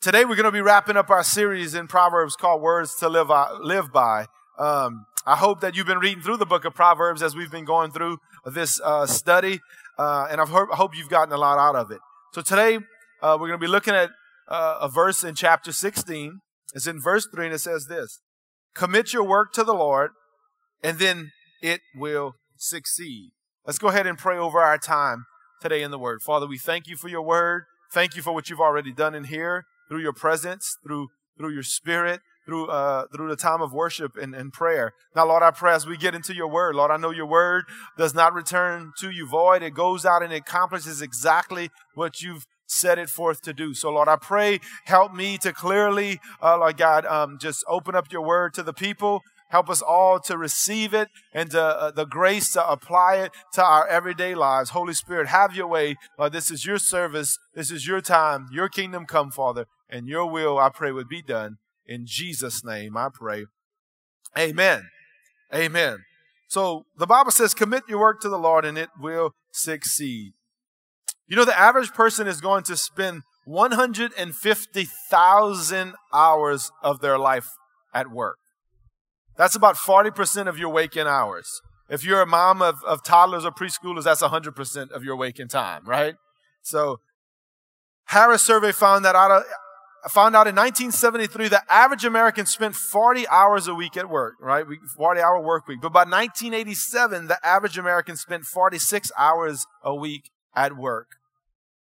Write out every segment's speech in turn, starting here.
Today we're going to be wrapping up our series in Proverbs called Words to Live, live By. Um, I hope that you've been reading through the book of Proverbs as we've been going through this uh, study, uh, and I've heard, I hope you've gotten a lot out of it. So today uh, we're going to be looking at uh, a verse in chapter 16. It's in verse 3, and it says this Commit your work to the Lord, and then it will succeed. Let's go ahead and pray over our time today in the Word. Father, we thank you for your Word. Thank you for what you've already done in here through your presence, through through your Spirit, through uh, through the time of worship and, and prayer. Now, Lord, I pray as we get into your Word, Lord, I know your Word does not return to you void. It goes out and accomplishes exactly what you've set it forth to do. So, Lord, I pray, help me to clearly, uh, Lord God, um, just open up your word to the people. Help us all to receive it and to, uh, the grace to apply it to our everyday lives. Holy Spirit, have your way. Lord, this is your service. This is your time. Your kingdom come, Father, and your will, I pray, would be done. In Jesus' name, I pray. Amen. Amen. So the Bible says, commit your work to the Lord and it will succeed. You know, the average person is going to spend 150,000 hours of their life at work. That's about 40% of your waking hours. If you're a mom of, of toddlers or preschoolers, that's 100% of your waking time, right? So, Harris survey found that out of, found out in 1973 the average American spent 40 hours a week at work, right? 40 hour work week. But by 1987, the average American spent 46 hours a week at work.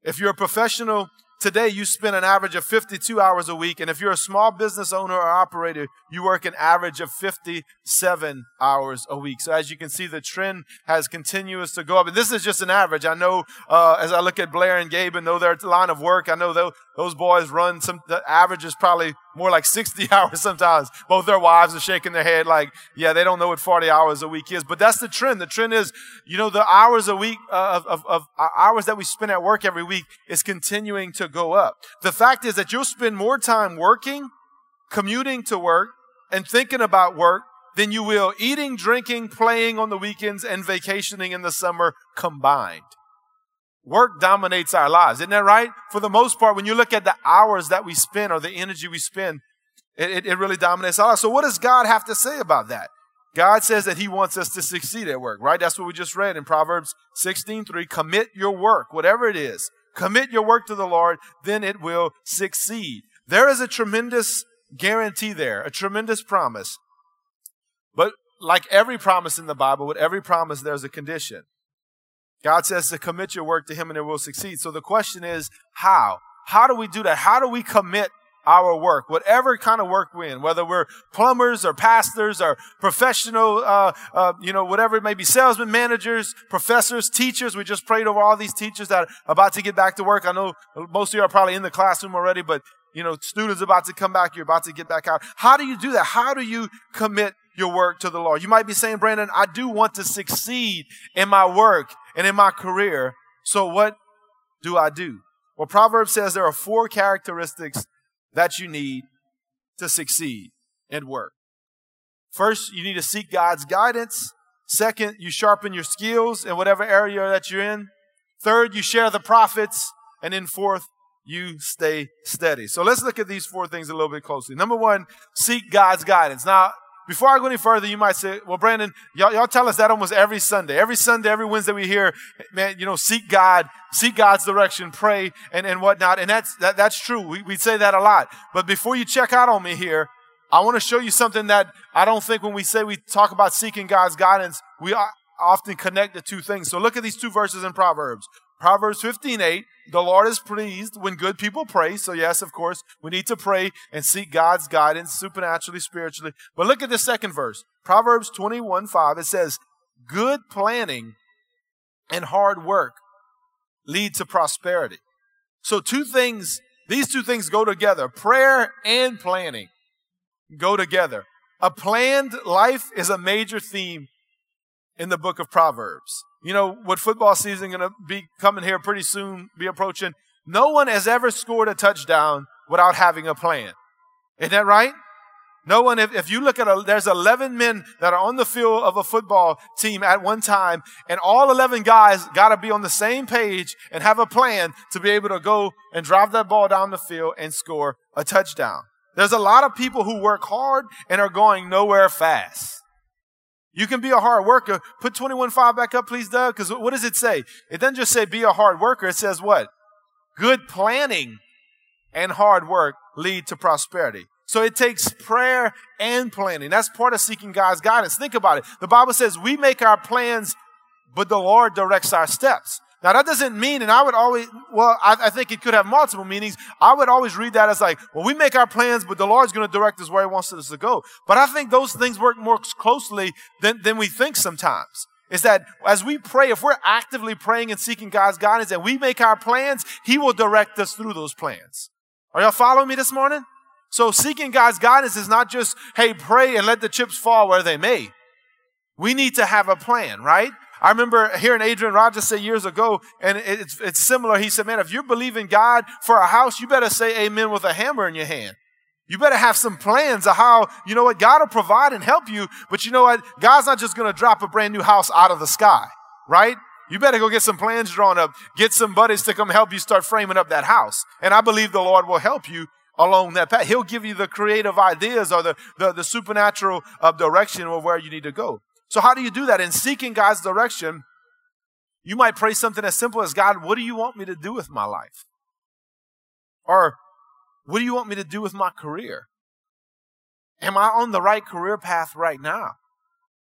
If you're a professional Today, you spend an average of 52 hours a week. And if you're a small business owner or operator, you work an average of 57 hours a week. So as you can see, the trend has continuous to go up. And this is just an average. I know, uh, as I look at Blair and Gabe and know their line of work, I know those boys run some, the average is probably more like 60 hours sometimes. Both their wives are shaking their head like, yeah, they don't know what 40 hours a week is. But that's the trend. The trend is, you know, the hours a week uh, of, of, of uh, hours that we spend at work every week is continuing to go up. The fact is that you'll spend more time working, commuting to work, and thinking about work than you will eating, drinking, playing on the weekends, and vacationing in the summer combined. Work dominates our lives. Isn't that right? For the most part, when you look at the hours that we spend or the energy we spend, it, it, it really dominates our lives. So what does God have to say about that? God says that He wants us to succeed at work, right? That's what we just read in Proverbs 16 3. Commit your work, whatever it is, Commit your work to the Lord, then it will succeed. There is a tremendous guarantee there, a tremendous promise. But like every promise in the Bible, with every promise, there's a condition. God says to commit your work to Him and it will succeed. So the question is, how? How do we do that? How do we commit our work, whatever kind of work we're in, whether we're plumbers or pastors or professional, uh, uh, you know, whatever it may be, salesmen, managers, professors, teachers. We just prayed over all these teachers that are about to get back to work. I know most of you are probably in the classroom already, but you know, students about to come back, you're about to get back out. How do you do that? How do you commit your work to the Lord? You might be saying, Brandon, I do want to succeed in my work and in my career. So what do I do? Well, Proverbs says there are four characteristics that you need to succeed and work. First, you need to seek God's guidance. Second, you sharpen your skills in whatever area that you're in. Third, you share the profits. And then fourth, you stay steady. So let's look at these four things a little bit closely. Number one, seek God's guidance. Now, before I go any further, you might say, well, Brandon, y'all, y'all tell us that almost every Sunday. Every Sunday, every Wednesday we hear, man, you know, seek God, seek God's direction, pray, and, and whatnot. And that's, that, that's true. We, we say that a lot. But before you check out on me here, I want to show you something that I don't think when we say we talk about seeking God's guidance, we often connect the two things. So look at these two verses in Proverbs. Proverbs 15, 8, the Lord is pleased when good people pray. So yes, of course, we need to pray and seek God's guidance supernaturally, spiritually. But look at the second verse. Proverbs 21, 5, it says, good planning and hard work lead to prosperity. So two things, these two things go together. Prayer and planning go together. A planned life is a major theme in the book of Proverbs. You know, what football season going to be coming here pretty soon, be approaching. No one has ever scored a touchdown without having a plan. Isn't that right? No one, if, if you look at a, there's 11 men that are on the field of a football team at one time, and all 11 guys got to be on the same page and have a plan to be able to go and drive that ball down the field and score a touchdown. There's a lot of people who work hard and are going nowhere fast. You can be a hard worker. Put 21.5 back up, please, Doug, because what does it say? It doesn't just say be a hard worker. It says what? Good planning and hard work lead to prosperity. So it takes prayer and planning. That's part of seeking God's guidance. Think about it. The Bible says we make our plans, but the Lord directs our steps. Now that doesn't mean, and I would always, well, I, I, think it could have multiple meanings. I would always read that as like, well, we make our plans, but the Lord's going to direct us where He wants us to go. But I think those things work more closely than, than we think sometimes. Is that as we pray, if we're actively praying and seeking God's guidance and we make our plans, He will direct us through those plans. Are y'all following me this morning? So seeking God's guidance is not just, hey, pray and let the chips fall where they may. We need to have a plan, right? I remember hearing Adrian Rogers say years ago, and it's, it's similar. He said, man, if you're believing God for a house, you better say amen with a hammer in your hand. You better have some plans of how, you know what, God will provide and help you, but you know what, God's not just going to drop a brand new house out of the sky, right? You better go get some plans drawn up, get some buddies to come help you start framing up that house. And I believe the Lord will help you along that path. He'll give you the creative ideas or the, the, the supernatural uh, direction of where you need to go. So how do you do that? In seeking God's direction, you might pray something as simple as, God, what do you want me to do with my life? Or, what do you want me to do with my career? Am I on the right career path right now?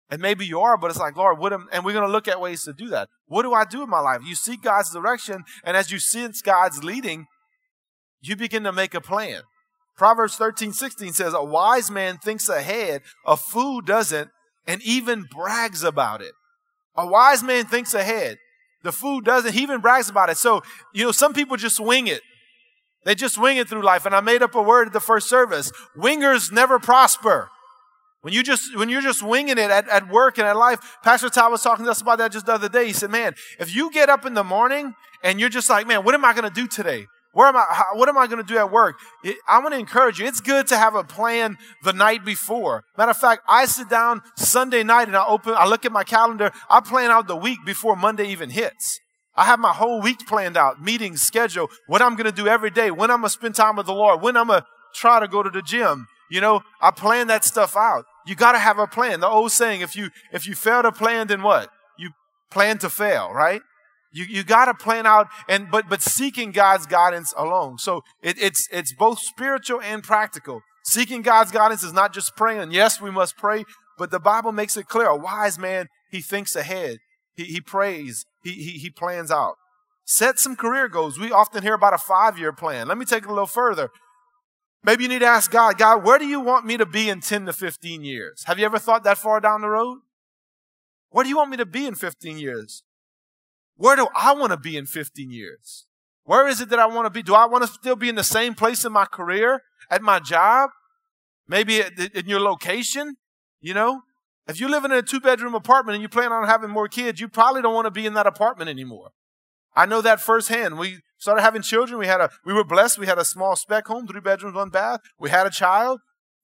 And maybe you are, but it's like, Lord, what am, and we're going to look at ways to do that. What do I do in my life? You seek God's direction, and as you sense God's leading, you begin to make a plan. Proverbs 13, 16 says, A wise man thinks ahead, a fool doesn't, and even brags about it. A wise man thinks ahead. The fool doesn't, he even brags about it. So, you know, some people just wing it. They just wing it through life. And I made up a word at the first service. Wingers never prosper. When you just when you're just winging it at, at work and at life, Pastor Todd was talking to us about that just the other day. He said, Man, if you get up in the morning and you're just like, Man, what am I gonna do today? Where am I? How, what am I going to do at work? It, I want to encourage you. It's good to have a plan the night before. Matter of fact, I sit down Sunday night and I open, I look at my calendar. I plan out the week before Monday even hits. I have my whole week planned out, meetings, schedule, what I'm going to do every day, when I'm going to spend time with the Lord, when I'm going to try to go to the gym. You know, I plan that stuff out. You got to have a plan. The old saying, if you, if you fail to plan, then what? You plan to fail, right? You, you got to plan out and but but seeking God's guidance alone. So it, it's it's both spiritual and practical. Seeking God's guidance is not just praying. Yes, we must pray, but the Bible makes it clear. A wise man he thinks ahead. He he prays. He he, he plans out. Set some career goals. We often hear about a five year plan. Let me take it a little further. Maybe you need to ask God, God, where do you want me to be in 10 to 15 years? Have you ever thought that far down the road? Where do you want me to be in 15 years? Where do I want to be in 15 years? Where is it that I want to be? Do I want to still be in the same place in my career, at my job? Maybe in your location? You know? If you're living in a two bedroom apartment and you plan on having more kids, you probably don't want to be in that apartment anymore. I know that firsthand. We started having children. We had a, we were blessed. We had a small spec home, three bedrooms, one bath. We had a child.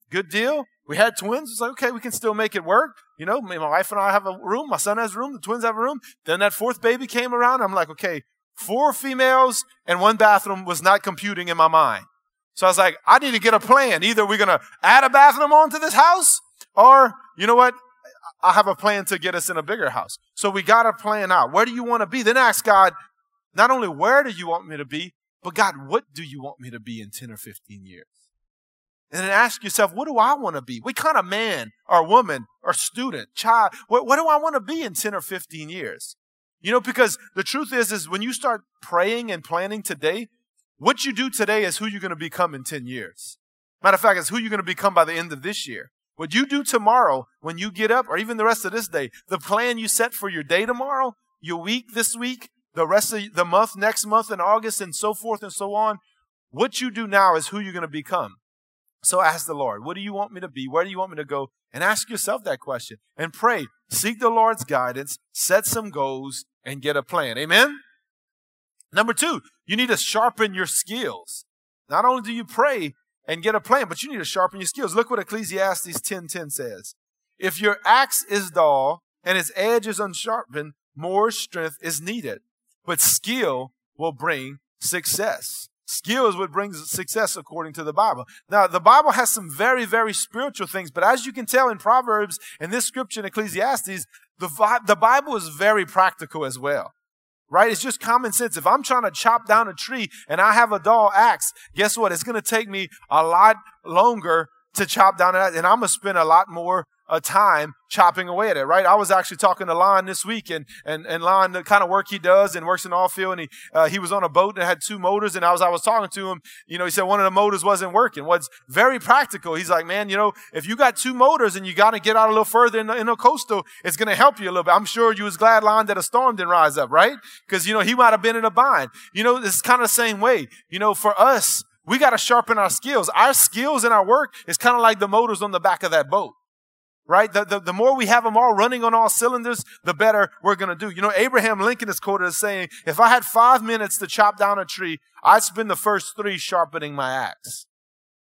Good deal. We had twins. It's like, okay, we can still make it work. You know, my wife and I have a room. My son has a room. The twins have a room. Then that fourth baby came around. I'm like, okay, four females and one bathroom was not computing in my mind. So I was like, I need to get a plan. Either we're going to add a bathroom onto this house or, you know what? I have a plan to get us in a bigger house. So we got to plan out. Where do you want to be? Then ask God, not only where do you want me to be, but God, what do you want me to be in 10 or 15 years? And then ask yourself, what do I want to be? What kind of man or woman or student, child, what, what do I want to be in 10 or 15 years? You know, because the truth is, is when you start praying and planning today, what you do today is who you're going to become in 10 years. Matter of fact, it's who you're going to become by the end of this year. What you do tomorrow when you get up, or even the rest of this day, the plan you set for your day tomorrow, your week this week, the rest of the month, next month in August, and so forth and so on, what you do now is who you're going to become. So ask the Lord, what do you want me to be? Where do you want me to go? And ask yourself that question and pray. Seek the Lord's guidance, set some goals, and get a plan. Amen? Number two, you need to sharpen your skills. Not only do you pray, and get a plan, but you need to sharpen your skills. Look what Ecclesiastes 10:10 says. If your axe is dull and its edge is unsharpened, more strength is needed. But skill will bring success. Skill is what brings success according to the Bible. Now, the Bible has some very, very spiritual things, but as you can tell in Proverbs and this scripture in Ecclesiastes, the, the Bible is very practical as well. Right? It's just common sense. If I'm trying to chop down a tree and I have a dull axe, guess what? It's going to take me a lot longer to chop down that, and I'm going to spend a lot more a time chopping away at it, right? I was actually talking to Lon this week and, and, and Lon, the kind of work he does and works in all field. And he, uh, he was on a boat and had two motors. And I was, I was talking to him, you know, he said one of the motors wasn't working. What's very practical. He's like, man, you know, if you got two motors and you got to get out a little further in the, in the coastal, it's going to help you a little bit. I'm sure you was glad, Lon, that a storm didn't rise up, right? Cause, you know, he might have been in a bind. You know, it's kind of the same way. You know, for us, we got to sharpen our skills. Our skills in our work is kind of like the motors on the back of that boat right? The, the, the, more we have them all running on all cylinders, the better we're going to do. You know, Abraham Lincoln is quoted as saying, if I had five minutes to chop down a tree, I'd spend the first three sharpening my axe.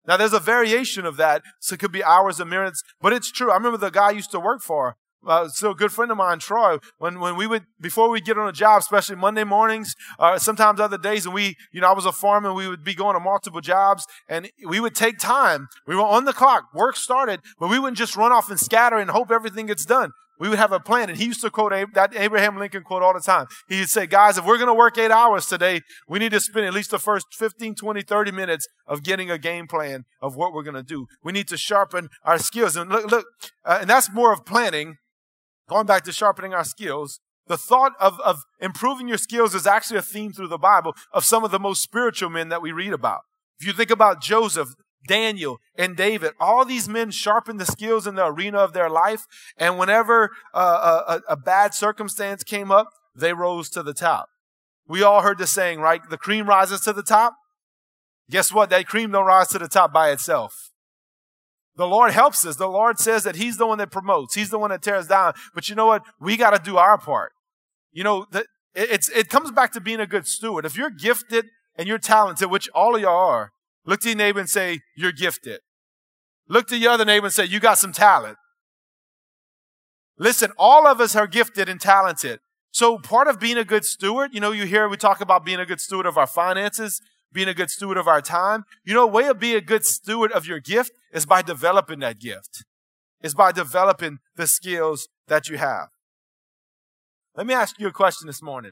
Now there's a variation of that, so it could be hours or minutes, but it's true. I remember the guy I used to work for uh, so a good friend of mine, Troy, when, when we would, before we get on a job, especially Monday mornings, uh, sometimes other days, and we, you know, I was a farmer, we would be going to multiple jobs, and we would take time. We were on the clock, work started, but we wouldn't just run off and scatter and hope everything gets done. We would have a plan, and he used to quote that Abraham Lincoln quote all the time. He'd say, guys, if we're going to work eight hours today, we need to spend at least the first 15, 20, 30 minutes of getting a game plan of what we're going to do. We need to sharpen our skills. And look, look, uh, and that's more of planning going back to sharpening our skills, the thought of, of improving your skills is actually a theme through the Bible of some of the most spiritual men that we read about. If you think about Joseph, Daniel, and David, all these men sharpened the skills in the arena of their life. And whenever uh, a, a bad circumstance came up, they rose to the top. We all heard the saying, right? The cream rises to the top. Guess what? That cream don't rise to the top by itself. The Lord helps us. The Lord says that He's the one that promotes. He's the one that tears down. But you know what? We got to do our part. You know, the, it's, it comes back to being a good steward. If you're gifted and you're talented, which all of y'all are, look to your neighbor and say, you're gifted. Look to your other neighbor and say, you got some talent. Listen, all of us are gifted and talented. So part of being a good steward, you know, you hear we talk about being a good steward of our finances being a good steward of our time. You know, a way of being a good steward of your gift is by developing that gift. Is by developing the skills that you have. Let me ask you a question this morning.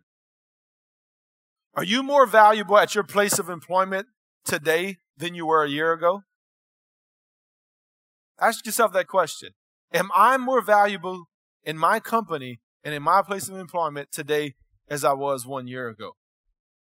Are you more valuable at your place of employment today than you were a year ago? Ask yourself that question. Am I more valuable in my company and in my place of employment today as I was one year ago?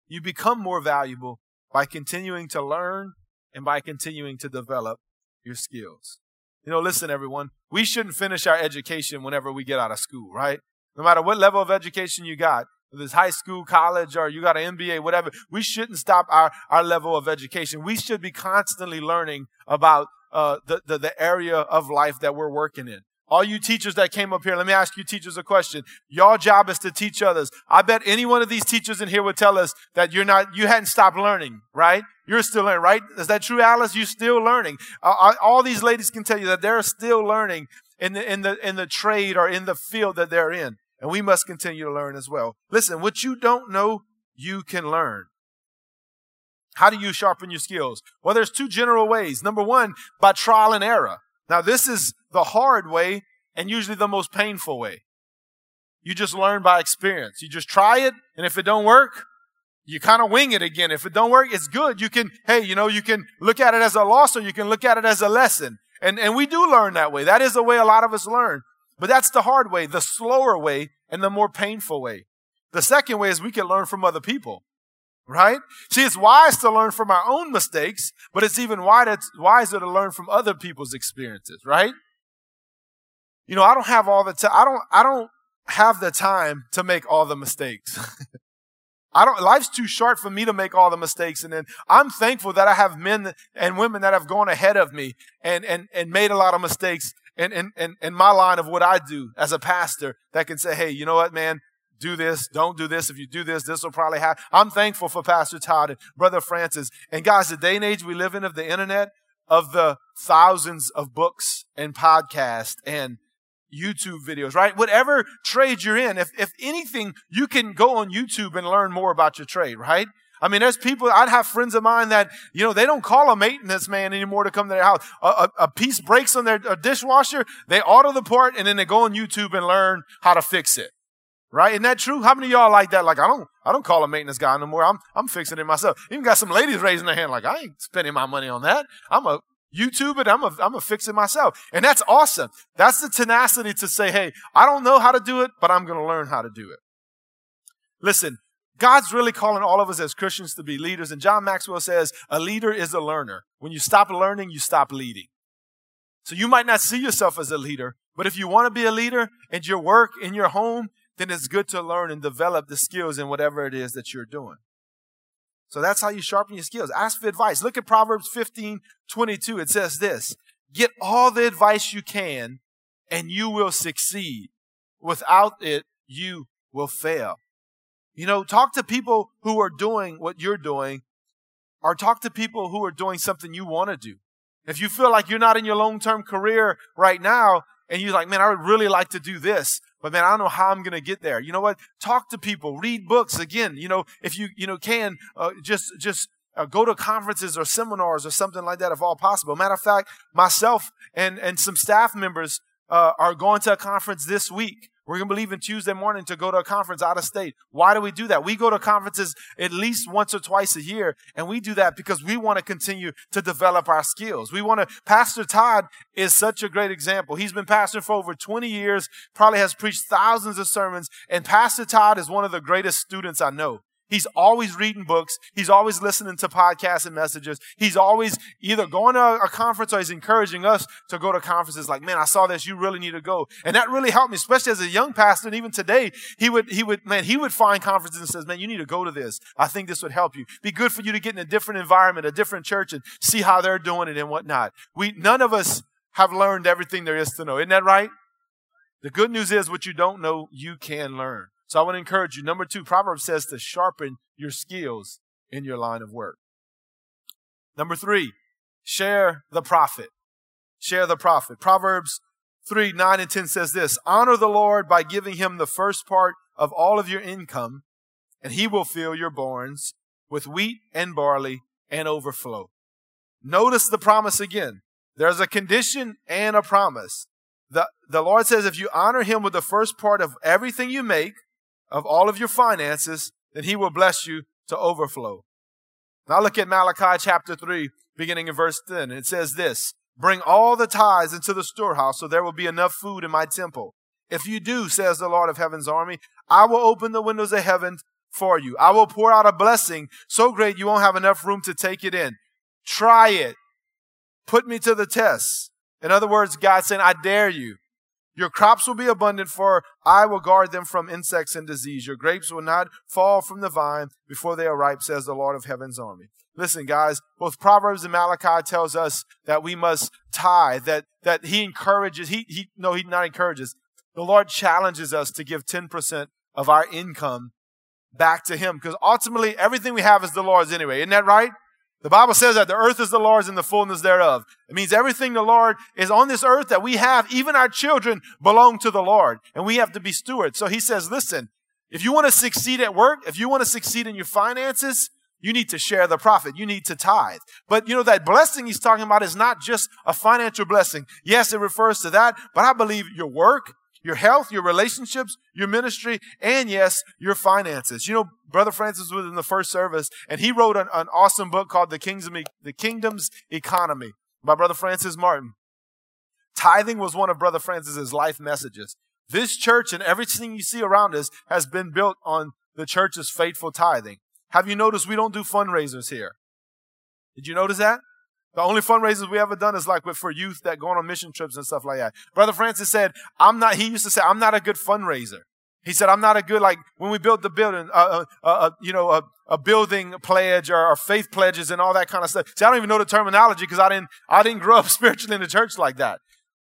You become more valuable by continuing to learn and by continuing to develop your skills. You know, listen, everyone, we shouldn't finish our education whenever we get out of school, right? No matter what level of education you got, whether it's high school, college, or you got an MBA, whatever, we shouldn't stop our, our level of education. We should be constantly learning about uh, the, the, the area of life that we're working in. All you teachers that came up here, let me ask you teachers a question. Your job is to teach others. I bet any one of these teachers in here would tell us that you're not, you hadn't stopped learning, right? You're still learning, right? Is that true, Alice? You're still learning. Uh, all these ladies can tell you that they're still learning in the, in the, in the trade or in the field that they're in. And we must continue to learn as well. Listen, what you don't know, you can learn. How do you sharpen your skills? Well, there's two general ways. Number one, by trial and error. Now, this is the hard way and usually the most painful way. You just learn by experience. You just try it, and if it don't work, you kind of wing it again. If it don't work, it's good. You can, hey, you know, you can look at it as a loss or you can look at it as a lesson. And, and we do learn that way. That is the way a lot of us learn. But that's the hard way, the slower way, and the more painful way. The second way is we can learn from other people right? See, it's wise to learn from our own mistakes, but it's even wiser to learn from other people's experiences, right? You know, I don't have all the time. I don't, I don't have the time to make all the mistakes. I don't, life's too short for me to make all the mistakes. And then I'm thankful that I have men and women that have gone ahead of me and, and, and made a lot of mistakes in, in, in, in my line of what I do as a pastor that can say, Hey, you know what, man? Do this, don't do this. If you do this, this will probably happen. I'm thankful for Pastor Todd and Brother Francis. And guys, the day and age we live in of the internet, of the thousands of books and podcasts and YouTube videos, right? Whatever trade you're in, if, if anything, you can go on YouTube and learn more about your trade, right? I mean, there's people, I'd have friends of mine that, you know, they don't call a maintenance man anymore to come to their house. A, a, a piece breaks on their dishwasher, they order the part and then they go on YouTube and learn how to fix it. Right? Isn't that true? How many of y'all like that? Like, I don't, I don't call a maintenance guy no more. I'm, I'm fixing it myself. Even got some ladies raising their hand like, I ain't spending my money on that. I'm a YouTube it. I'm a, I'm a fix it myself. And that's awesome. That's the tenacity to say, hey, I don't know how to do it, but I'm going to learn how to do it. Listen, God's really calling all of us as Christians to be leaders. And John Maxwell says, a leader is a learner. When you stop learning, you stop leading. So you might not see yourself as a leader, but if you want to be a leader in your work, in your home, then it's good to learn and develop the skills in whatever it is that you're doing. So that's how you sharpen your skills. Ask for advice. Look at Proverbs 15, 22. It says this, get all the advice you can and you will succeed. Without it, you will fail. You know, talk to people who are doing what you're doing or talk to people who are doing something you want to do. If you feel like you're not in your long-term career right now and you're like, man, I would really like to do this, but man, I don't know how I'm going to get there. You know what? Talk to people, read books. Again, you know, if you, you know, can, uh, just, just, uh, go to conferences or seminars or something like that if all possible. Matter of fact, myself and, and some staff members, uh, are going to a conference this week. We're going to be leaving Tuesday morning to go to a conference out of state. Why do we do that? We go to conferences at least once or twice a year, and we do that because we want to continue to develop our skills. We want to, Pastor Todd is such a great example. He's been pastoring for over 20 years, probably has preached thousands of sermons, and Pastor Todd is one of the greatest students I know. He's always reading books. He's always listening to podcasts and messages. He's always either going to a conference or he's encouraging us to go to conferences like, man, I saw this. You really need to go. And that really helped me, especially as a young pastor. And even today, he would, he would, man, he would find conferences and says, man, you need to go to this. I think this would help you. Be good for you to get in a different environment, a different church and see how they're doing it and whatnot. We, none of us have learned everything there is to know. Isn't that right? The good news is what you don't know, you can learn. So I want to encourage you. Number two, Proverbs says to sharpen your skills in your line of work. Number three, share the profit. Share the profit. Proverbs 3, 9 and 10 says this, honor the Lord by giving him the first part of all of your income, and he will fill your barns with wheat and barley and overflow. Notice the promise again. There's a condition and a promise. The, the Lord says if you honor him with the first part of everything you make, of all of your finances, then he will bless you to overflow. Now look at Malachi chapter 3, beginning in verse 10. It says this, Bring all the tithes into the storehouse so there will be enough food in my temple. If you do, says the Lord of heaven's army, I will open the windows of heaven for you. I will pour out a blessing so great you won't have enough room to take it in. Try it. Put me to the test. In other words, God saying, I dare you. Your crops will be abundant, for I will guard them from insects and disease. Your grapes will not fall from the vine before they are ripe, says the Lord of heaven's army. Listen, guys, both Proverbs and Malachi tells us that we must tithe, that, that he encourages, he, he, no, he not encourages. The Lord challenges us to give 10% of our income back to him because ultimately everything we have is the Lord's anyway. Isn't that right? The Bible says that the earth is the Lord's and the fullness thereof. It means everything the Lord is on this earth that we have, even our children belong to the Lord and we have to be stewards. So he says, listen, if you want to succeed at work, if you want to succeed in your finances, you need to share the profit. You need to tithe. But you know, that blessing he's talking about is not just a financial blessing. Yes, it refers to that, but I believe your work, your health, your relationships, your ministry, and yes, your finances. You know, Brother Francis was in the first service, and he wrote an, an awesome book called the Kingdom, the Kingdom's Economy by Brother Francis Martin. Tithing was one of Brother Francis's life messages. This church and everything you see around us has been built on the church's faithful tithing. Have you noticed we don't do fundraisers here? Did you notice that? The only fundraisers we ever done is like with, for youth that go on mission trips and stuff like that. Brother Francis said, I'm not, he used to say, I'm not a good fundraiser. He said, I'm not a good, like, when we built the building, uh, uh, uh, you know, a, a building pledge or, or, faith pledges and all that kind of stuff. See, I don't even know the terminology because I didn't, I didn't grow up spiritually in the church like that.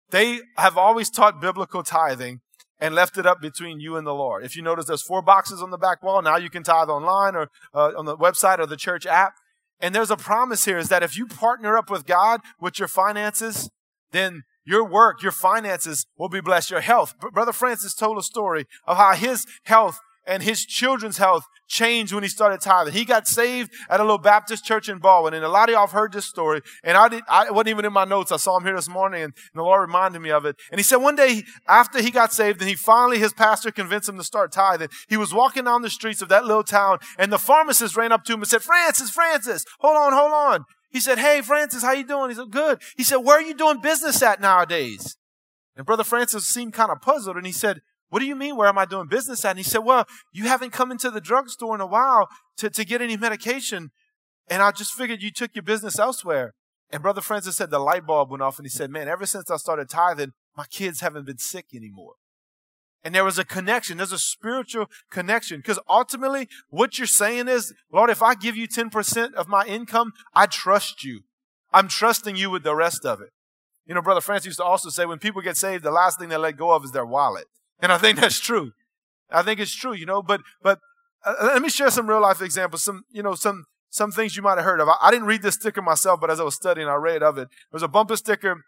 They have always taught biblical tithing and left it up between you and the Lord. If you notice, there's four boxes on the back wall. Now you can tithe online or uh, on the website or the church app. And there's a promise here is that if you partner up with God with your finances, then your work, your finances will be blessed. Your health. Brother Francis told a story of how his health and his children's health changed when he started tithing. He got saved at a little Baptist church in Baldwin, and a lot of y'all have heard this story. And I did, I wasn't even in my notes. I saw him here this morning, and, and the Lord reminded me of it. And he said one day after he got saved, and he finally his pastor convinced him to start tithing. He was walking down the streets of that little town, and the pharmacist ran up to him and said, "Francis, Francis, hold on, hold on." He said, "Hey, Francis, how you doing?" He said, "Good." He said, "Where are you doing business at nowadays?" And Brother Francis seemed kind of puzzled, and he said, what do you mean? Where am I doing business at? And he said, Well, you haven't come into the drugstore in a while to, to get any medication. And I just figured you took your business elsewhere. And Brother Francis said the light bulb went off and he said, Man, ever since I started tithing, my kids haven't been sick anymore. And there was a connection. There's a spiritual connection. Because ultimately, what you're saying is, Lord, if I give you 10% of my income, I trust you. I'm trusting you with the rest of it. You know, Brother Francis used to also say when people get saved, the last thing they let go of is their wallet. And I think that's true. I think it's true, you know, but, but uh, let me share some real life examples, some, you know, some, some things you might have heard of. I, I, didn't read this sticker myself, but as I was studying, I read of it. There was a bumper sticker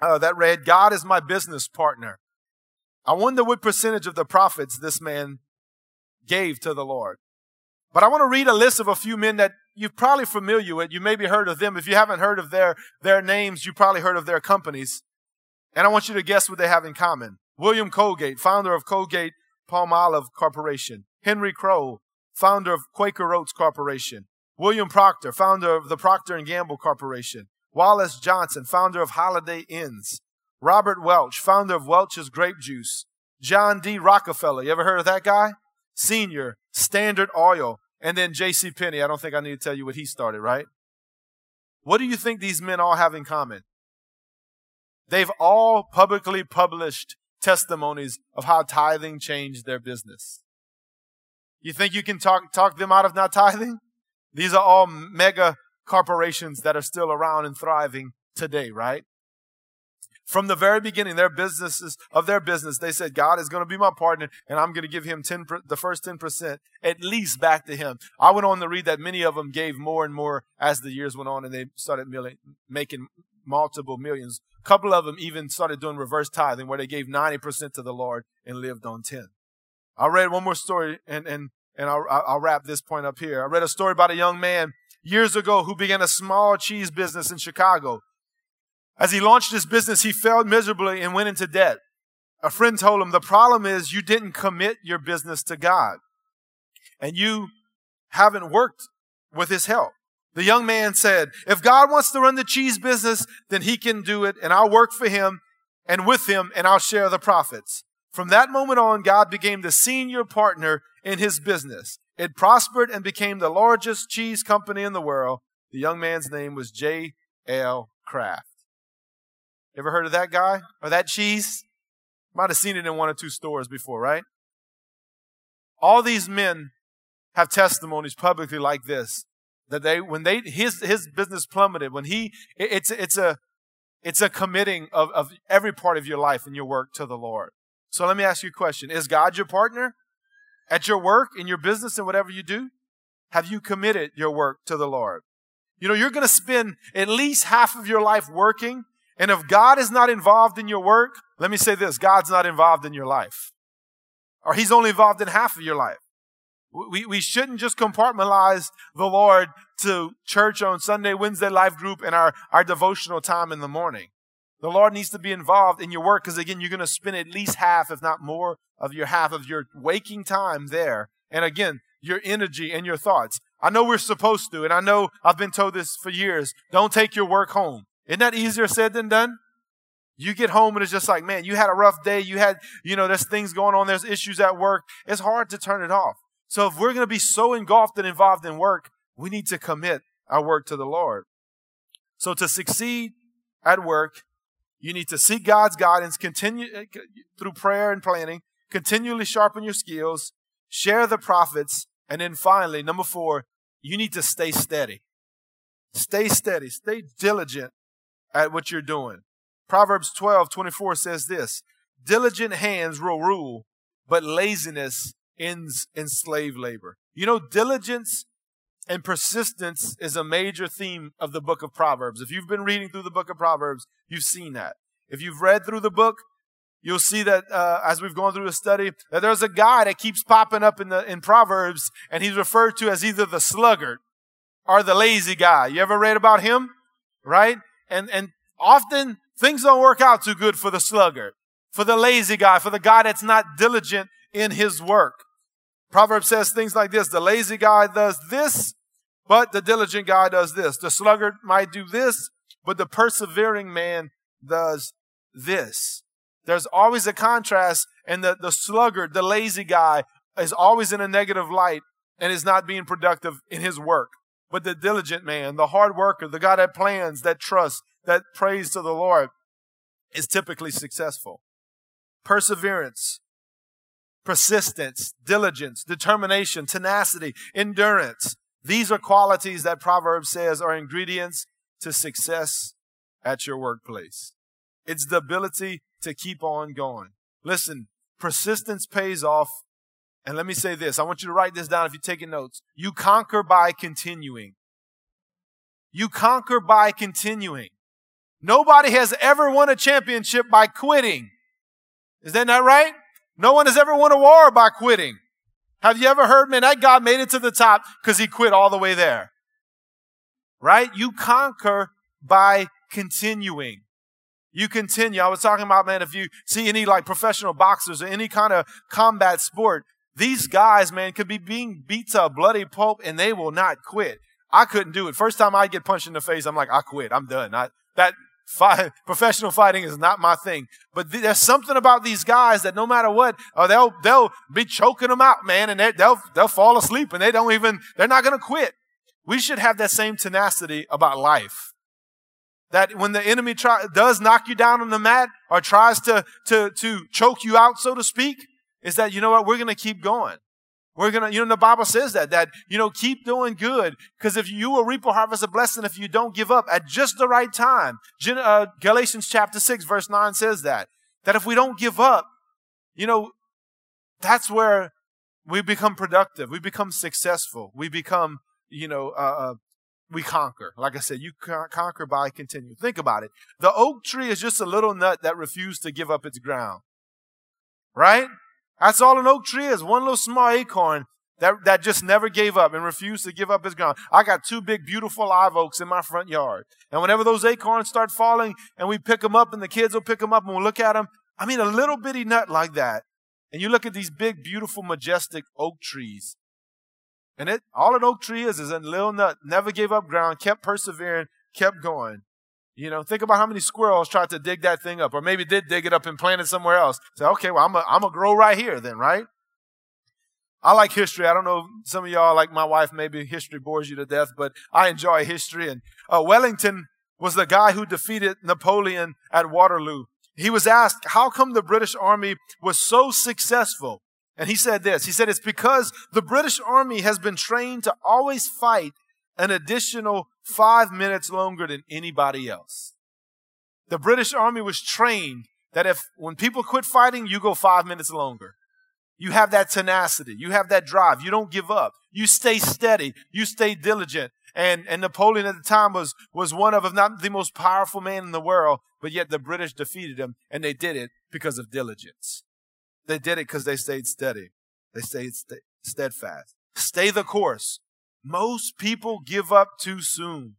uh, that read, God is my business partner. I wonder what percentage of the profits this man gave to the Lord. But I want to read a list of a few men that you're probably familiar with. You maybe heard of them. If you haven't heard of their, their names, you probably heard of their companies. And I want you to guess what they have in common. William Colgate, founder of Colgate Palmolive Corporation. Henry Crow, founder of Quaker Oats Corporation. William Procter, founder of the Procter & Gamble Corporation. Wallace Johnson, founder of Holiday Inns. Robert Welch, founder of Welch's Grape Juice. John D. Rockefeller, you ever heard of that guy? Senior, Standard Oil, and then J.C. Penney. I don't think I need to tell you what he started, right? What do you think these men all have in common? They've all publicly published testimonies of how tithing changed their business. You think you can talk, talk them out of not tithing? These are all mega corporations that are still around and thriving today, right? From the very beginning, their businesses of their business, they said, God is going to be my partner and I'm going to give him 10, the first 10% at least back to him. I went on to read that many of them gave more and more as the years went on and they started making multiple millions couple of them even started doing reverse tithing where they gave 90% to the Lord and lived on 10. I read one more story and, and, and I'll, I'll wrap this point up here. I read a story about a young man years ago who began a small cheese business in Chicago. As he launched his business, he failed miserably and went into debt. A friend told him, the problem is you didn't commit your business to God and you haven't worked with his help. The young man said, if God wants to run the cheese business, then he can do it and I'll work for him and with him and I'll share the profits. From that moment on, God became the senior partner in his business. It prospered and became the largest cheese company in the world. The young man's name was J. L. Kraft. Ever heard of that guy or that cheese? Might have seen it in one or two stores before, right? All these men have testimonies publicly like this that they when they his his business plummeted when he it's it's a it's a committing of, of every part of your life and your work to the Lord. So let me ask you a question. Is God your partner at your work, in your business, and whatever you do? Have you committed your work to the Lord? You know, you're going to spend at least half of your life working. And if God is not involved in your work, let me say this God's not involved in your life. Or He's only involved in half of your life. We, we shouldn't just compartmentalize the Lord to church on Sunday, Wednesday life group, and our, our devotional time in the morning. The Lord needs to be involved in your work because, again, you're going to spend at least half, if not more, of your half of your waking time there. And again, your energy and your thoughts. I know we're supposed to, and I know I've been told this for years. Don't take your work home. Isn't that easier said than done? You get home and it's just like, man, you had a rough day. You had, you know, there's things going on. There's issues at work. It's hard to turn it off. So if we're going to be so engulfed and involved in work, we need to commit our work to the Lord. So to succeed at work, you need to seek God's guidance, continue uh, through prayer and planning, continually sharpen your skills, share the profits, and then finally, number four, you need to stay steady. Stay steady, stay diligent at what you're doing. Proverbs 12, 24 says this, diligent hands will rule, but laziness ends in slave labor. You know, diligence And persistence is a major theme of the book of Proverbs. If you've been reading through the book of Proverbs, you've seen that. If you've read through the book, you'll see that uh, as we've gone through the study, that there's a guy that keeps popping up in the in Proverbs, and he's referred to as either the sluggard or the lazy guy. You ever read about him? Right? And and often things don't work out too good for the sluggard, for the lazy guy, for the guy that's not diligent in his work. Proverbs says things like this the lazy guy does this, but the diligent guy does this. The sluggard might do this, but the persevering man does this. There's always a contrast, and the, the sluggard, the lazy guy, is always in a negative light and is not being productive in his work. But the diligent man, the hard worker, the guy that plans, that trusts, that prays to the Lord, is typically successful. Perseverance, persistence, diligence, determination, tenacity, endurance. These are qualities that Proverbs says are ingredients to success at your workplace. It's the ability to keep on going. Listen, persistence pays off. And let me say this. I want you to write this down if you're taking notes. You conquer by continuing. You conquer by continuing. Nobody has ever won a championship by quitting. Is that not right? No one has ever won a war by quitting. Have you ever heard, man, that guy made it to the top because he quit all the way there? Right? You conquer by continuing. You continue. I was talking about, man, if you see any like professional boxers or any kind of combat sport, these guys, man, could be being beat to a bloody pulp and they will not quit. I couldn't do it. First time I get punched in the face, I'm like, I quit. I'm done. I, that Fight, professional fighting is not my thing. But th- there's something about these guys that no matter what, uh, they'll they'll be choking them out, man, and they'll they'll fall asleep and they don't even they're not going to quit. We should have that same tenacity about life. That when the enemy try, does knock you down on the mat or tries to to to choke you out, so to speak, is that you know what we're going to keep going. We're gonna, you know, the Bible says that, that, you know, keep doing good, because if you will reap a harvest of blessing if you don't give up at just the right time. Gen- uh, Galatians chapter 6, verse 9 says that, that if we don't give up, you know, that's where we become productive. We become successful. We become, you know, uh, uh, we conquer. Like I said, you conquer by continue. Think about it. The oak tree is just a little nut that refused to give up its ground. Right? That's all an oak tree is. One little small acorn that, that just never gave up and refused to give up his ground. I got two big, beautiful live oaks in my front yard. And whenever those acorns start falling and we pick them up and the kids will pick them up and we'll look at them, I mean, a little bitty nut like that. And you look at these big, beautiful, majestic oak trees. And it, all an oak tree is, is a little nut, never gave up ground, kept persevering, kept going. You know, think about how many squirrels tried to dig that thing up, or maybe did dig it up and plant it somewhere else. Say, okay, well, I'm going to grow right here then, right? I like history. I don't know, some of y'all, like my wife, maybe history bores you to death, but I enjoy history. And uh, Wellington was the guy who defeated Napoleon at Waterloo. He was asked, how come the British army was so successful? And he said this, he said, it's because the British army has been trained to always fight an additional five minutes longer than anybody else. The British Army was trained that if, when people quit fighting, you go five minutes longer. You have that tenacity. You have that drive. You don't give up. You stay steady. You stay diligent. And, and Napoleon at the time was, was one of, if not the most powerful man in the world, but yet the British defeated him and they did it because of diligence. They did it because they stayed steady. They stayed st- steadfast. Stay the course. Most people give up too soon.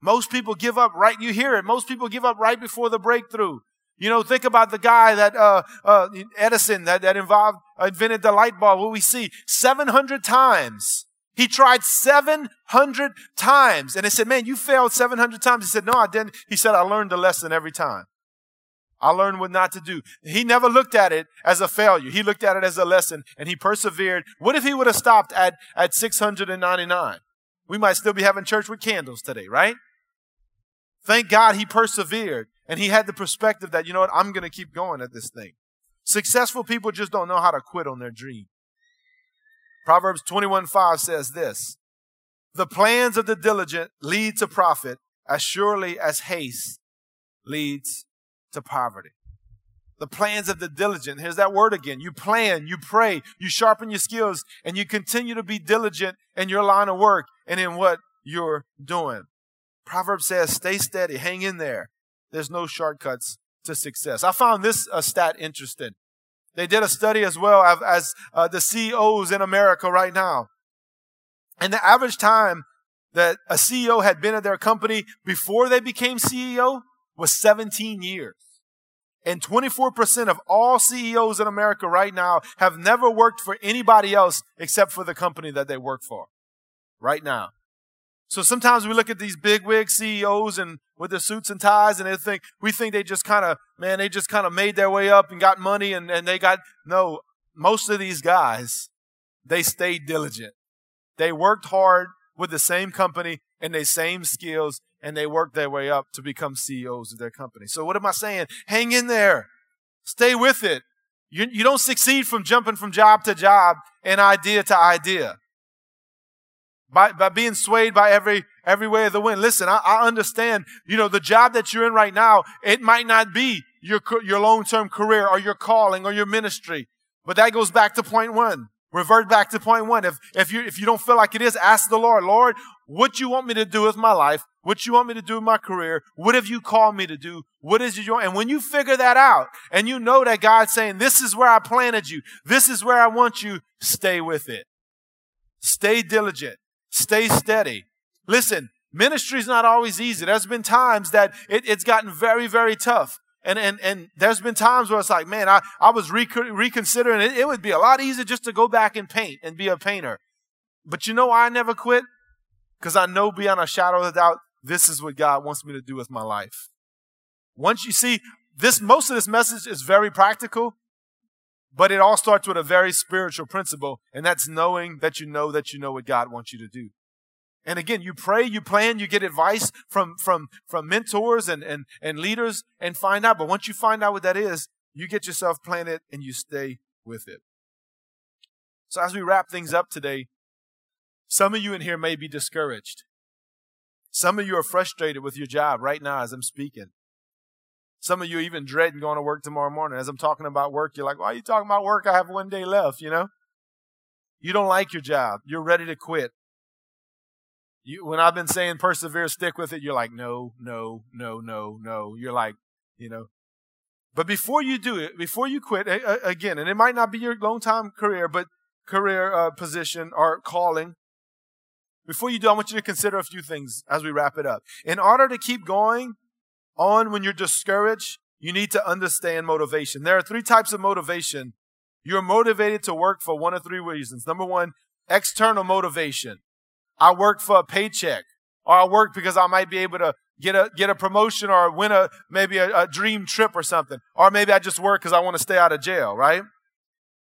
Most people give up right, you hear it, most people give up right before the breakthrough. You know, think about the guy that, uh, uh, Edison, that, that involved, invented the light bulb. What we see 700 times. He tried 700 times. And they said, man, you failed 700 times. He said, no, I didn't. He said, I learned the lesson every time. I learned what not to do. He never looked at it as a failure. He looked at it as a lesson and he persevered. What if he would have stopped at, at 699? We might still be having church with candles today, right? Thank God he persevered and he had the perspective that, you know what, I'm going to keep going at this thing. Successful people just don't know how to quit on their dream. Proverbs 21 5 says this, "The plans of the diligent lead to profit as surely as haste leads to poverty. The plans of the diligent. Here's that word again. You plan, you pray, you sharpen your skills, and you continue to be diligent in your line of work and in what you're doing. Proverbs says, stay steady, hang in there. There's no shortcuts to success. I found this uh, stat interesting. They did a study as well as, as uh, the CEOs in America right now. And the average time that a CEO had been at their company before they became CEO was 17 years. And 24% of all CEOs in America right now have never worked for anybody else except for the company that they work for. Right now. So sometimes we look at these big wig CEOs and with their suits and ties and they think, we think they just kind of, man, they just kind of made their way up and got money and, and they got, no, most of these guys, they stayed diligent. They worked hard with the same company and the same skills and they worked their way up to become CEOs of their company. So what am I saying? Hang in there. Stay with it. You, you don't succeed from jumping from job to job and idea to idea. By, by being swayed by every, every way of the wind. Listen, I, I understand, you know, the job that you're in right now, it might not be your, your long-term career or your calling or your ministry. But that goes back to point one. Revert back to point one. If, if you, if you don't feel like it is, ask the Lord, Lord, what you want me to do with my life? What you want me to do with my career? What have you called me to do? What is your, and when you figure that out and you know that God's saying, this is where I planted you. This is where I want you. Stay with it. Stay diligent. Stay steady. Listen, ministry is not always easy. There's been times that it, it's gotten very, very tough. And, and, and there's been times where it's like, man, I, I was reconsidering it. It would be a lot easier just to go back and paint and be a painter. But you know I never quit? Because I know beyond a shadow of a doubt, this is what God wants me to do with my life. Once you see this, most of this message is very practical, but it all starts with a very spiritual principle, and that's knowing that you know that you know what God wants you to do. And again, you pray, you plan, you get advice from, from, from mentors and, and, and leaders and find out. But once you find out what that is, you get yourself planted and you stay with it. So as we wrap things up today, some of you in here may be discouraged. Some of you are frustrated with your job right now as I'm speaking. Some of you even dreading going to work tomorrow morning. As I'm talking about work, you're like, why are you talking about work? I have one day left, you know? You don't like your job. You're ready to quit. You, when I've been saying persevere, stick with it, you're like, no, no, no, no, no. You're like, you know. But before you do it, before you quit, again, and it might not be your long time career, but career uh, position or calling, before you do, I want you to consider a few things as we wrap it up. In order to keep going on when you're discouraged, you need to understand motivation. There are three types of motivation. You're motivated to work for one of three reasons. Number one, external motivation. I work for a paycheck or I work because I might be able to get a, get a promotion or win a, maybe a, a dream trip or something. Or maybe I just work because I want to stay out of jail, right?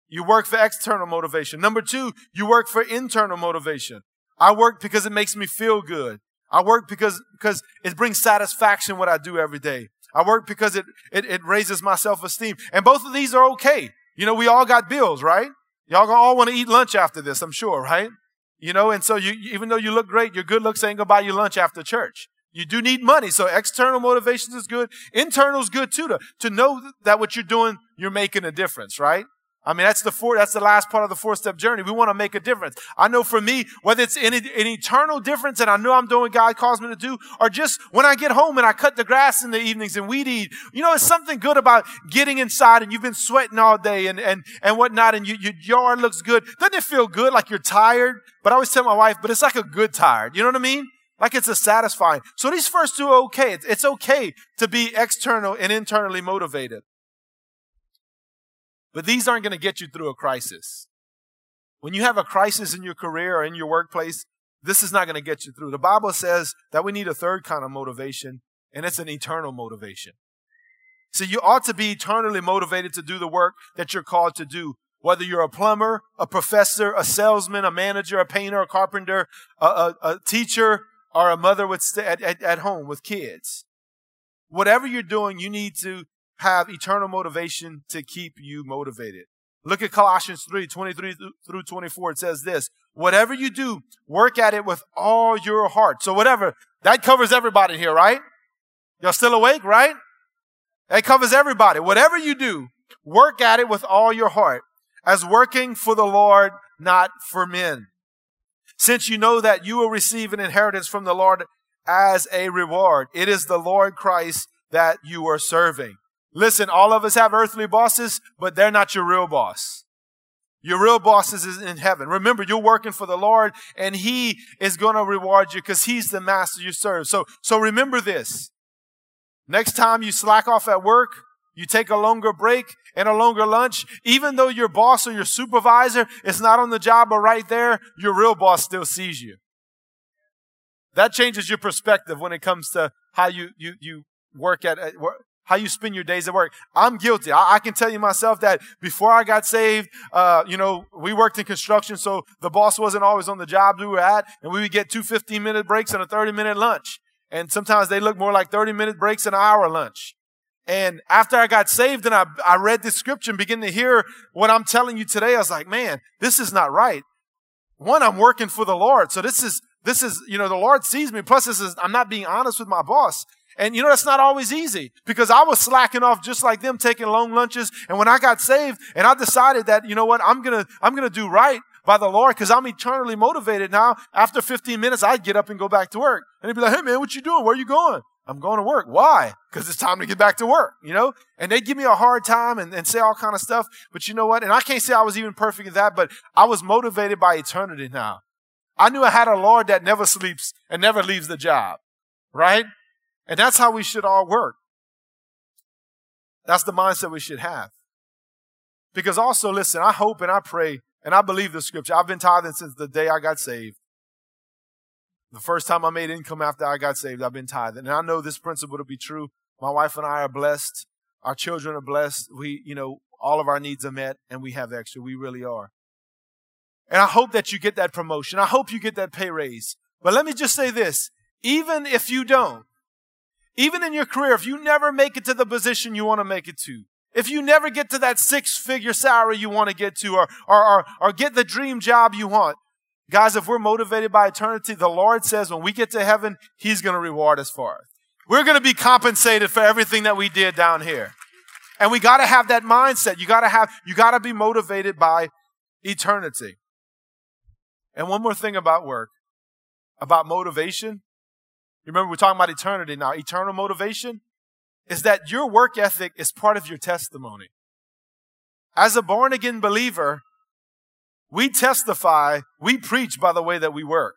You work for external motivation. Number two, you work for internal motivation. I work because it makes me feel good. I work because, because it brings satisfaction what I do every day. I work because it, it, it raises my self-esteem. And both of these are okay. You know, we all got bills, right? Y'all gonna all want to eat lunch after this, I'm sure, right? You know, and so you, even though you look great, your good looks ain't gonna buy you lunch after church. You do need money. So external motivations is good. Internal is good too, to, to know that what you're doing, you're making a difference, right? I mean, that's the four, that's the last part of the four step journey. We want to make a difference. I know for me, whether it's an, an eternal difference and I know I'm doing God calls me to do, or just when I get home and I cut the grass in the evenings and weed eat, you know, it's something good about getting inside and you've been sweating all day and, and, and whatnot and you, your yard looks good. Doesn't it feel good like you're tired? But I always tell my wife, but it's like a good tired. You know what I mean? Like it's a satisfying. So these first two are okay. It's, it's okay to be external and internally motivated. But these aren't going to get you through a crisis. When you have a crisis in your career or in your workplace, this is not going to get you through. The Bible says that we need a third kind of motivation, and it's an eternal motivation. So you ought to be eternally motivated to do the work that you're called to do. Whether you're a plumber, a professor, a salesman, a manager, a painter, a carpenter, a, a, a teacher, or a mother with st- at, at, at home with kids. Whatever you're doing, you need to have eternal motivation to keep you motivated. Look at Colossians 3, 23 through 24. It says this, whatever you do, work at it with all your heart. So whatever, that covers everybody here, right? Y'all still awake, right? It covers everybody. Whatever you do, work at it with all your heart as working for the Lord, not for men. Since you know that you will receive an inheritance from the Lord as a reward, it is the Lord Christ that you are serving. Listen, all of us have earthly bosses, but they're not your real boss. Your real boss is in heaven. Remember, you're working for the Lord and He is going to reward you because He's the master you serve. So, so remember this. Next time you slack off at work, you take a longer break and a longer lunch, even though your boss or your supervisor is not on the job or right there, your real boss still sees you. That changes your perspective when it comes to how you, you, you work at, at work, how you spend your days at work. I'm guilty. I, I, can tell you myself that before I got saved, uh, you know, we worked in construction, so the boss wasn't always on the job we were at, and we would get two 15 minute breaks and a 30 minute lunch. And sometimes they look more like 30 minute breaks and an hour lunch. And after I got saved and I, I read this scripture and began to hear what I'm telling you today, I was like, man, this is not right. One, I'm working for the Lord. So this is, this is, you know, the Lord sees me. Plus, this is, I'm not being honest with my boss. And you know, that's not always easy because I was slacking off just like them taking long lunches. And when I got saved and I decided that, you know what, I'm going to, I'm going to do right by the Lord because I'm eternally motivated now. After 15 minutes, I'd get up and go back to work. And he'd be like, Hey man, what you doing? Where you going? I'm going to work. Why? Because it's time to get back to work, you know? And they give me a hard time and, and say all kind of stuff. But you know what? And I can't say I was even perfect at that, but I was motivated by eternity now. I knew I had a Lord that never sleeps and never leaves the job, right? And that's how we should all work. That's the mindset we should have. Because also, listen, I hope and I pray and I believe the scripture. I've been tithing since the day I got saved. The first time I made income after I got saved, I've been tithing. And I know this principle to be true. My wife and I are blessed. Our children are blessed. We, you know, all of our needs are met and we have extra. We really are. And I hope that you get that promotion. I hope you get that pay raise. But let me just say this. Even if you don't, even in your career, if you never make it to the position you want to make it to, if you never get to that six figure salary you want to get to or, or, or, or get the dream job you want, guys, if we're motivated by eternity, the Lord says when we get to heaven, He's going to reward us for it. We're going to be compensated for everything that we did down here. And we got to have that mindset. You got to have, you got to be motivated by eternity. And one more thing about work, about motivation. Remember we're talking about eternity now. Eternal motivation is that your work ethic is part of your testimony. As a born again believer, we testify, we preach by the way that we work.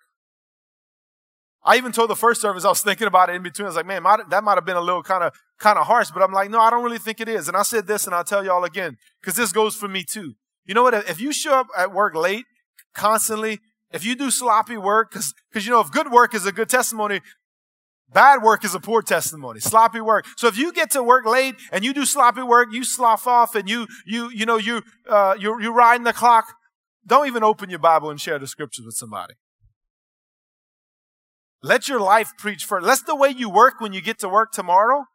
I even told the first service, I was thinking about it in between. I was like, man, that might have been a little kind of, kind of harsh, but I'm like, no, I don't really think it is. And I said this and I'll tell y'all again, because this goes for me too. You know what? If you show up at work late constantly, if you do sloppy work, because, because you know, if good work is a good testimony, Bad work is a poor testimony. Sloppy work. So if you get to work late and you do sloppy work, you slough off and you, you, you know, you, uh, you, you riding the clock, don't even open your Bible and share the scriptures with somebody. Let your life preach first. That's the way you work when you get to work tomorrow.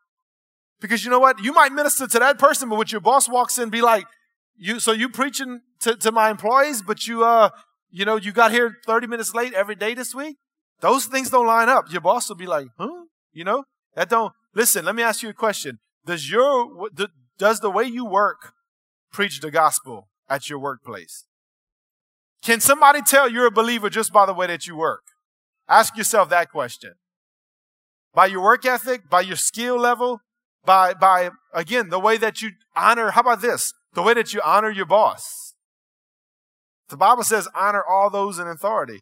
Because you know what? You might minister to that person, but when your boss walks in, be like, you, so you preaching to, to my employees, but you, uh, you know, you got here 30 minutes late every day this week? Those things don't line up. Your boss will be like, huh? You know, that don't, listen, let me ask you a question. Does your, does the way you work preach the gospel at your workplace? Can somebody tell you're a believer just by the way that you work? Ask yourself that question. By your work ethic, by your skill level, by, by, again, the way that you honor, how about this? The way that you honor your boss. The Bible says honor all those in authority.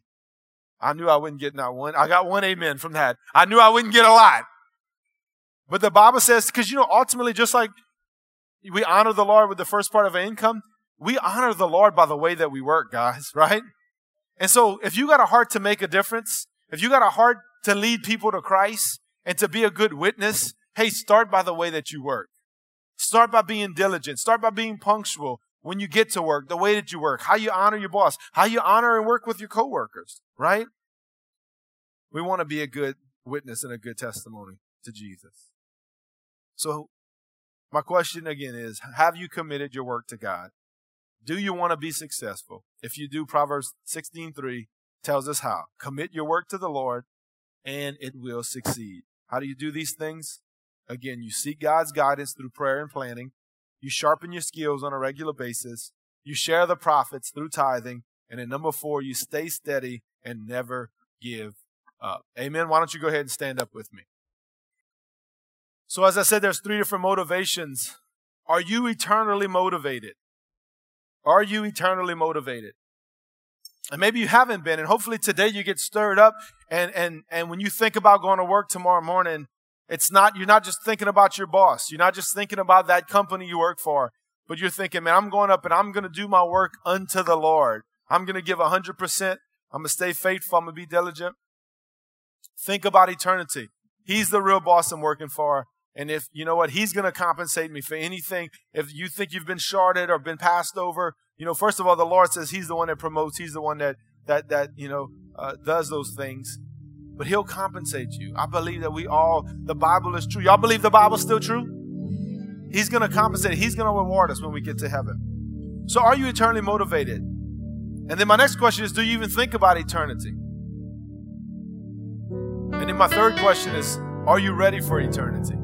I knew I wouldn't get not one. I got one amen from that. I knew I wouldn't get a lot. But the Bible says, because you know, ultimately, just like we honor the Lord with the first part of our income, we honor the Lord by the way that we work, guys, right? And so if you got a heart to make a difference, if you got a heart to lead people to Christ and to be a good witness, hey, start by the way that you work. Start by being diligent. Start by being punctual when you get to work, the way that you work, how you honor your boss, how you honor and work with your coworkers, right? We want to be a good witness and a good testimony to Jesus. So my question again is, have you committed your work to God? Do you want to be successful? If you do, Proverbs 16:3 tells us how. Commit your work to the Lord and it will succeed. How do you do these things? Again, you seek God's guidance through prayer and planning. You sharpen your skills on a regular basis. You share the profits through tithing. And then number four, you stay steady and never give up. Amen. Why don't you go ahead and stand up with me? So as I said, there's three different motivations. Are you eternally motivated? Are you eternally motivated? And maybe you haven't been, and hopefully today you get stirred up. And, and, and when you think about going to work tomorrow morning, it's not, you're not just thinking about your boss. You're not just thinking about that company you work for, but you're thinking, man, I'm going up and I'm going to do my work unto the Lord. I'm going to give 100%. I'm going to stay faithful. I'm going to be diligent. Think about eternity. He's the real boss I'm working for. And if, you know what, he's going to compensate me for anything. If you think you've been shorted or been passed over, you know, first of all, the Lord says he's the one that promotes. He's the one that, that, that, you know, uh, does those things. But he'll compensate you. I believe that we all, the Bible is true. Y'all believe the Bible's still true? He's going to compensate. He's going to reward us when we get to heaven. So are you eternally motivated? And then my next question is, do you even think about eternity? And then my third question is, are you ready for eternity?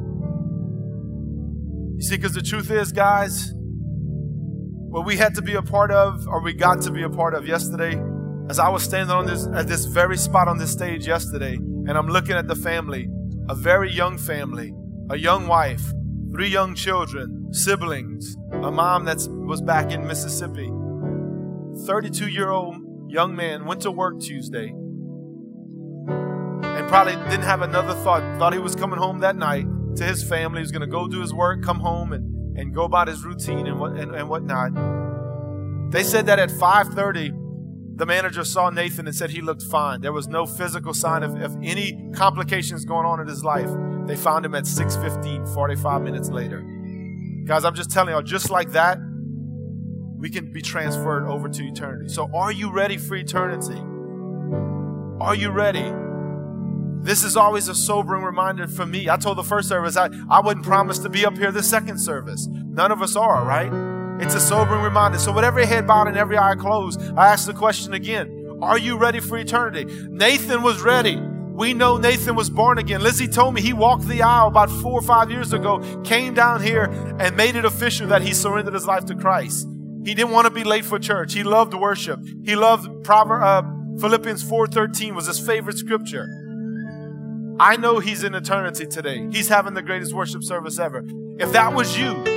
You see, because the truth is, guys, what we had to be a part of, or we got to be a part of yesterday, as I was standing on this at this very spot on this stage yesterday, and I'm looking at the family, a very young family, a young wife, three young children, siblings, a mom that was back in Mississippi. 32 year old young man went to work Tuesday and probably didn't have another thought. Thought he was coming home that night to his family. He was going to go do his work, come home, and, and go about his routine and, what, and, and whatnot. They said that at 5:30, the manager saw Nathan and said he looked fine. There was no physical sign of, of any complications going on in his life. They found him at 6:15, 45 minutes later. Guys, I'm just telling y'all, just like that, we can be transferred over to eternity. So, are you ready for eternity? Are you ready? This is always a sobering reminder for me. I told the first service I, I wouldn't promise to be up here the second service. None of us are, right? It's a sobering reminder. So, with every head bowed and every eye closed, I ask the question again Are you ready for eternity? Nathan was ready. We know Nathan was born again. Lizzie told me he walked the aisle about four or five years ago, came down here and made it official that he surrendered his life to Christ. He didn't want to be late for church. He loved worship. He loved Proverbs, uh, Philippians 4.13 was his favorite scripture. I know he's in eternity today. He's having the greatest worship service ever. If that was you,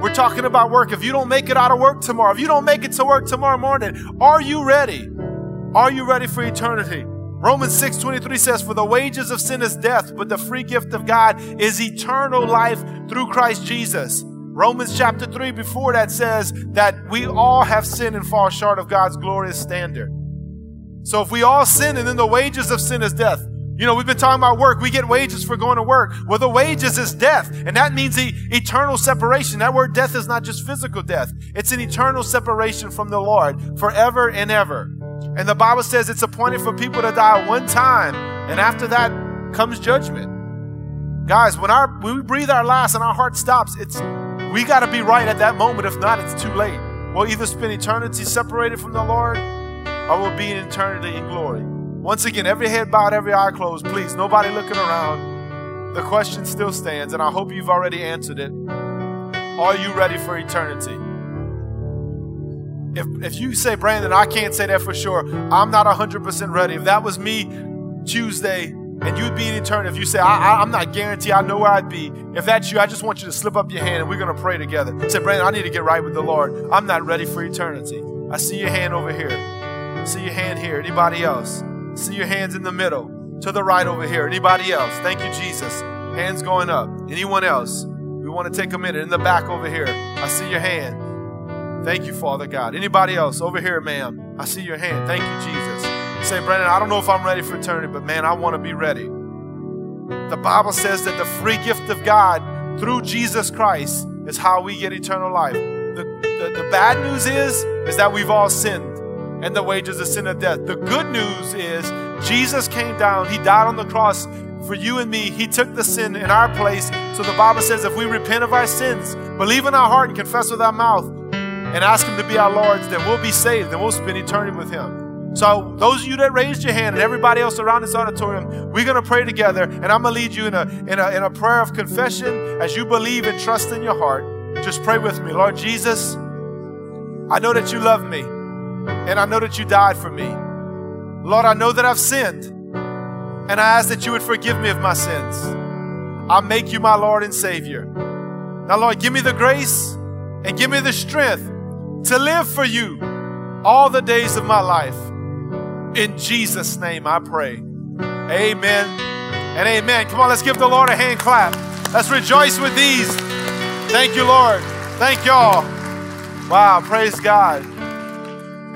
we're talking about work. If you don't make it out of work tomorrow, if you don't make it to work tomorrow morning, are you ready? Are you ready for eternity? Romans 6 23 says, For the wages of sin is death, but the free gift of God is eternal life through Christ Jesus. Romans chapter 3 before that says that we all have sinned and fall short of God's glorious standard. So if we all sin and then the wages of sin is death, you know, we've been talking about work. We get wages for going to work. Well, the wages is death, and that means the eternal separation. That word death is not just physical death. It's an eternal separation from the Lord forever and ever. And the Bible says it's appointed for people to die one time, and after that comes judgment. Guys, when our when we breathe our last and our heart stops, it's we got to be right at that moment. If not, it's too late. We'll either spend eternity separated from the Lord, or we'll be in eternity in glory. Once again, every head bowed, every eye closed, please, nobody looking around. The question still stands, and I hope you've already answered it. Are you ready for eternity? If, if you say, Brandon, I can't say that for sure, I'm not 100% ready. If that was me Tuesday and you'd be in eternity, if you say, I, am not guaranteed, I know where I'd be. If that's you, I just want you to slip up your hand and we're going to pray together. Say, Brandon, I need to get right with the Lord. I'm not ready for eternity. I see your hand over here. I see your hand here. Anybody else? See your hands in the middle. To the right over here. Anybody else? Thank you, Jesus. Hands going up. Anyone else? We want to take a minute. In the back over here. I see your hand. Thank you, Father God. Anybody else? Over here, ma'am. I see your hand. Thank you, Jesus. say, Brandon, I don't know if I'm ready for eternity, but man, I want to be ready. The Bible says that the free gift of God through Jesus Christ is how we get eternal life. The, the, the bad news is, is that we've all sinned and the wages of sin of death. The good news is Jesus came down, He died on the cross for you and me. He took the sin in our place. So the Bible says if we repent of our sins, believe in our heart, and confess with our mouth, and ask Him to be our Lord, then we'll be saved and we'll spend eternity with Him. So, those of you that raised your hand and everybody else around this auditorium, we're going to pray together. And I'm going to lead you in a, in, a, in a prayer of confession as you believe and trust in your heart. Just pray with me. Lord Jesus, I know that you love me, and I know that you died for me. Lord, I know that I've sinned, and I ask that you would forgive me of my sins. I make you my Lord and Savior. Now, Lord, give me the grace and give me the strength to live for you all the days of my life. In Jesus' name I pray. Amen and amen. Come on, let's give the Lord a hand clap. Let's rejoice with these. Thank you, Lord. Thank y'all. Wow, praise God.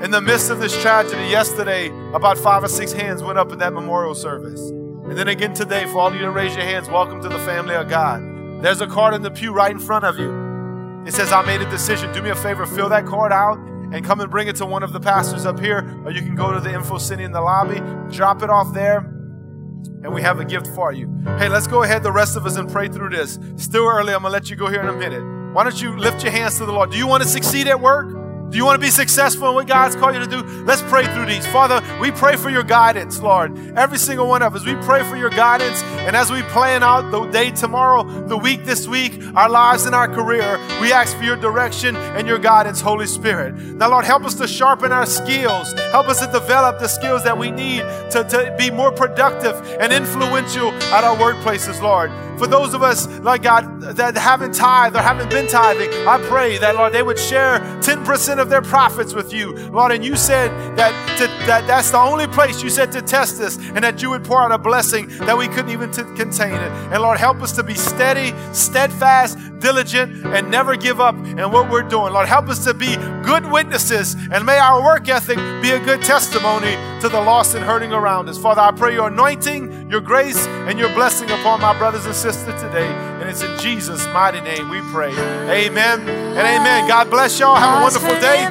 In the midst of this tragedy, yesterday, about five or six hands went up in that memorial service. And then again today, for all of you to raise your hands, welcome to the family of God. There's a card in the pew right in front of you. It says, I made a decision. Do me a favor, fill that card out and come and bring it to one of the pastors up here, or you can go to the info city in the lobby, drop it off there, and we have a gift for you. Hey, let's go ahead, the rest of us, and pray through this. Still early, I'm gonna let you go here in a minute. Why don't you lift your hands to the Lord? Do you want to succeed at work? Do you want to be successful in what God's called you to do? Let's pray through these. Father, we pray for your guidance, Lord. Every single one of us, we pray for your guidance. And as we plan out the day tomorrow, the week this week, our lives and our career, we ask for your direction and your guidance, Holy Spirit. Now, Lord, help us to sharpen our skills. Help us to develop the skills that we need to, to be more productive and influential at our workplaces, Lord. For those of us, like God, that haven't tithed or haven't been tithing, I pray that, Lord, they would share 10% of their profits with you, Lord. And you said that, to, that that's the only place you said to test us and that you would pour out a blessing that we couldn't even t- contain it. And Lord, help us to be steady, steadfast, diligent, and never give up in what we're doing. Lord, help us to be good witnesses and may our work ethic be a good testimony to the lost and hurting around us. Father, I pray your anointing, your grace, and your blessing upon my brothers and sisters today. And it's in Jesus' mighty name we pray. Amen and amen. God bless y'all. Have a wonderful day.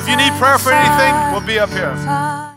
If you need prayer for anything, we'll be up here.